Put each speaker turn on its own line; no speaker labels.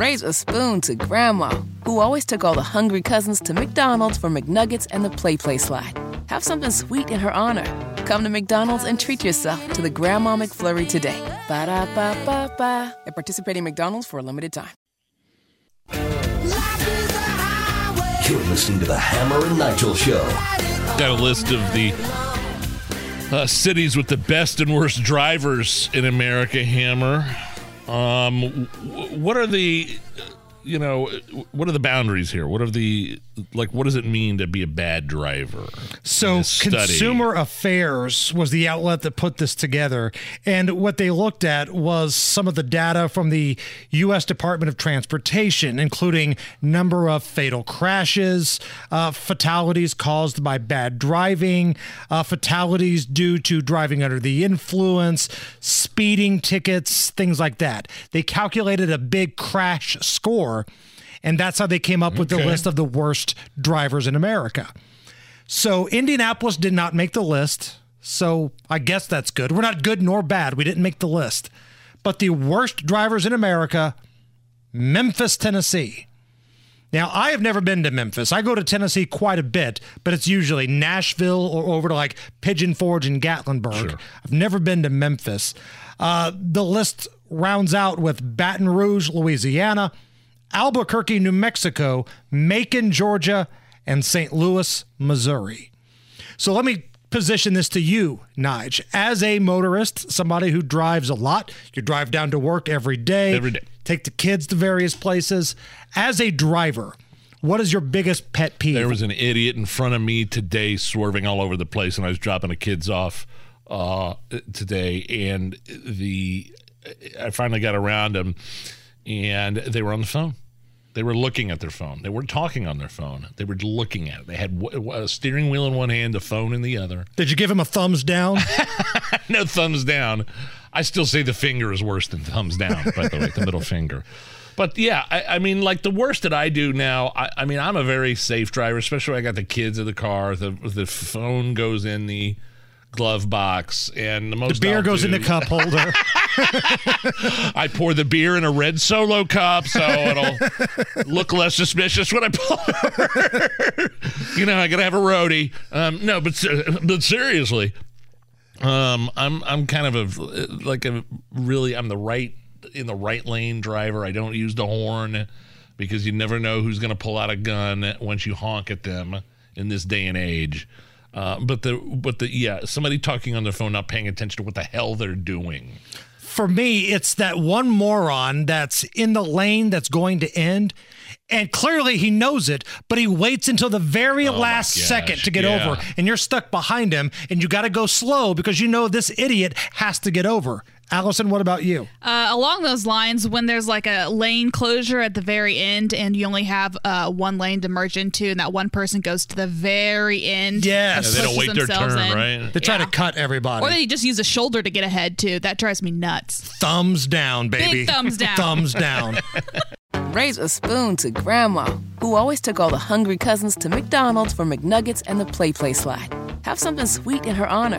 Raise a spoon to Grandma, who always took all the hungry cousins to McDonald's for McNuggets and the Play Play slide. Have something sweet in her honor. Come to McDonald's and treat yourself to the Grandma McFlurry today. Ba da ba ba ba. At participating McDonald's for a limited time.
You're listening to the Hammer and Nigel Show.
Got a list of the uh, cities with the best and worst drivers in America. Hammer. Um, what are the, you know, what are the boundaries here? What are the like? What does it mean to be a bad driver?
So, Consumer Affairs was the outlet that put this together. And what they looked at was some of the data from the U.S. Department of Transportation, including number of fatal crashes, uh, fatalities caused by bad driving, uh, fatalities due to driving under the influence, speeding tickets, things like that. They calculated a big crash score. And that's how they came up with the list of the worst drivers in America. So Indianapolis did not make the list. So I guess that's good. We're not good nor bad. We didn't make the list. But the worst drivers in America, Memphis, Tennessee. Now, I have never been to Memphis. I go to Tennessee quite a bit, but it's usually Nashville or over to like Pigeon Forge and Gatlinburg. I've never been to Memphis. Uh, the list rounds out with Baton Rouge, Louisiana, Albuquerque, New Mexico, Macon, Georgia, and St. Louis, Missouri. So let me position this to you, Nige. As a motorist, somebody who drives a lot, you drive down to work every day,
Every day.
take the kids to various places. As a driver, what is your biggest pet peeve?
There was an idiot in front of me today swerving all over the place, and I was dropping the kids off uh, today, and the I finally got around them, and they were on the phone. They were looking at their phone. They weren't talking on their phone. They were looking at it. They had w- a steering wheel in one hand, a phone in the other.
Did you give him a thumbs down?
no thumbs down. I still say the finger is worse than thumbs down, by the way, the middle finger. But yeah, I, I mean, like the worst that I do now, I, I mean, I'm a very safe driver, especially when I got the kids in the car. The the phone goes in the glove box, and the most
the beer
I'll
goes in the cup holder.
I pour the beer in a red solo cup, so it'll look less suspicious when I over. you know, I gotta have a roadie. Um, no, but but seriously, um, I'm I'm kind of a like a really I'm the right in the right lane driver. I don't use the horn because you never know who's gonna pull out a gun once you honk at them in this day and age. Uh, but the but the yeah, somebody talking on their phone, not paying attention to what the hell they're doing.
For me, it's that one moron that's in the lane that's going to end. And clearly he knows it, but he waits until the very oh last
Oh gosh,
second to get
yeah.
over. And you're stuck behind him, and you got to go slow because you know this idiot has to get over. Allison, what about you?
Uh, along those lines, when there's like a lane closure at the very end and you only have uh, one lane to merge into, and that one person goes to the very end,
Yes. Yeah,
they don't
pushes
wait their
themselves
turn,
in.
right?
They try
Yeah.
to cut everybody.
Or they just use a shoulder to get ahead too. That drives me nuts.
thumbs down, baby.
thumbs down.
thumbs down.
Raise a spoon to Grandma, who always took all the hungry cousins to McDonald's for McNuggets and the Play Play slide. Have something sweet in her honor.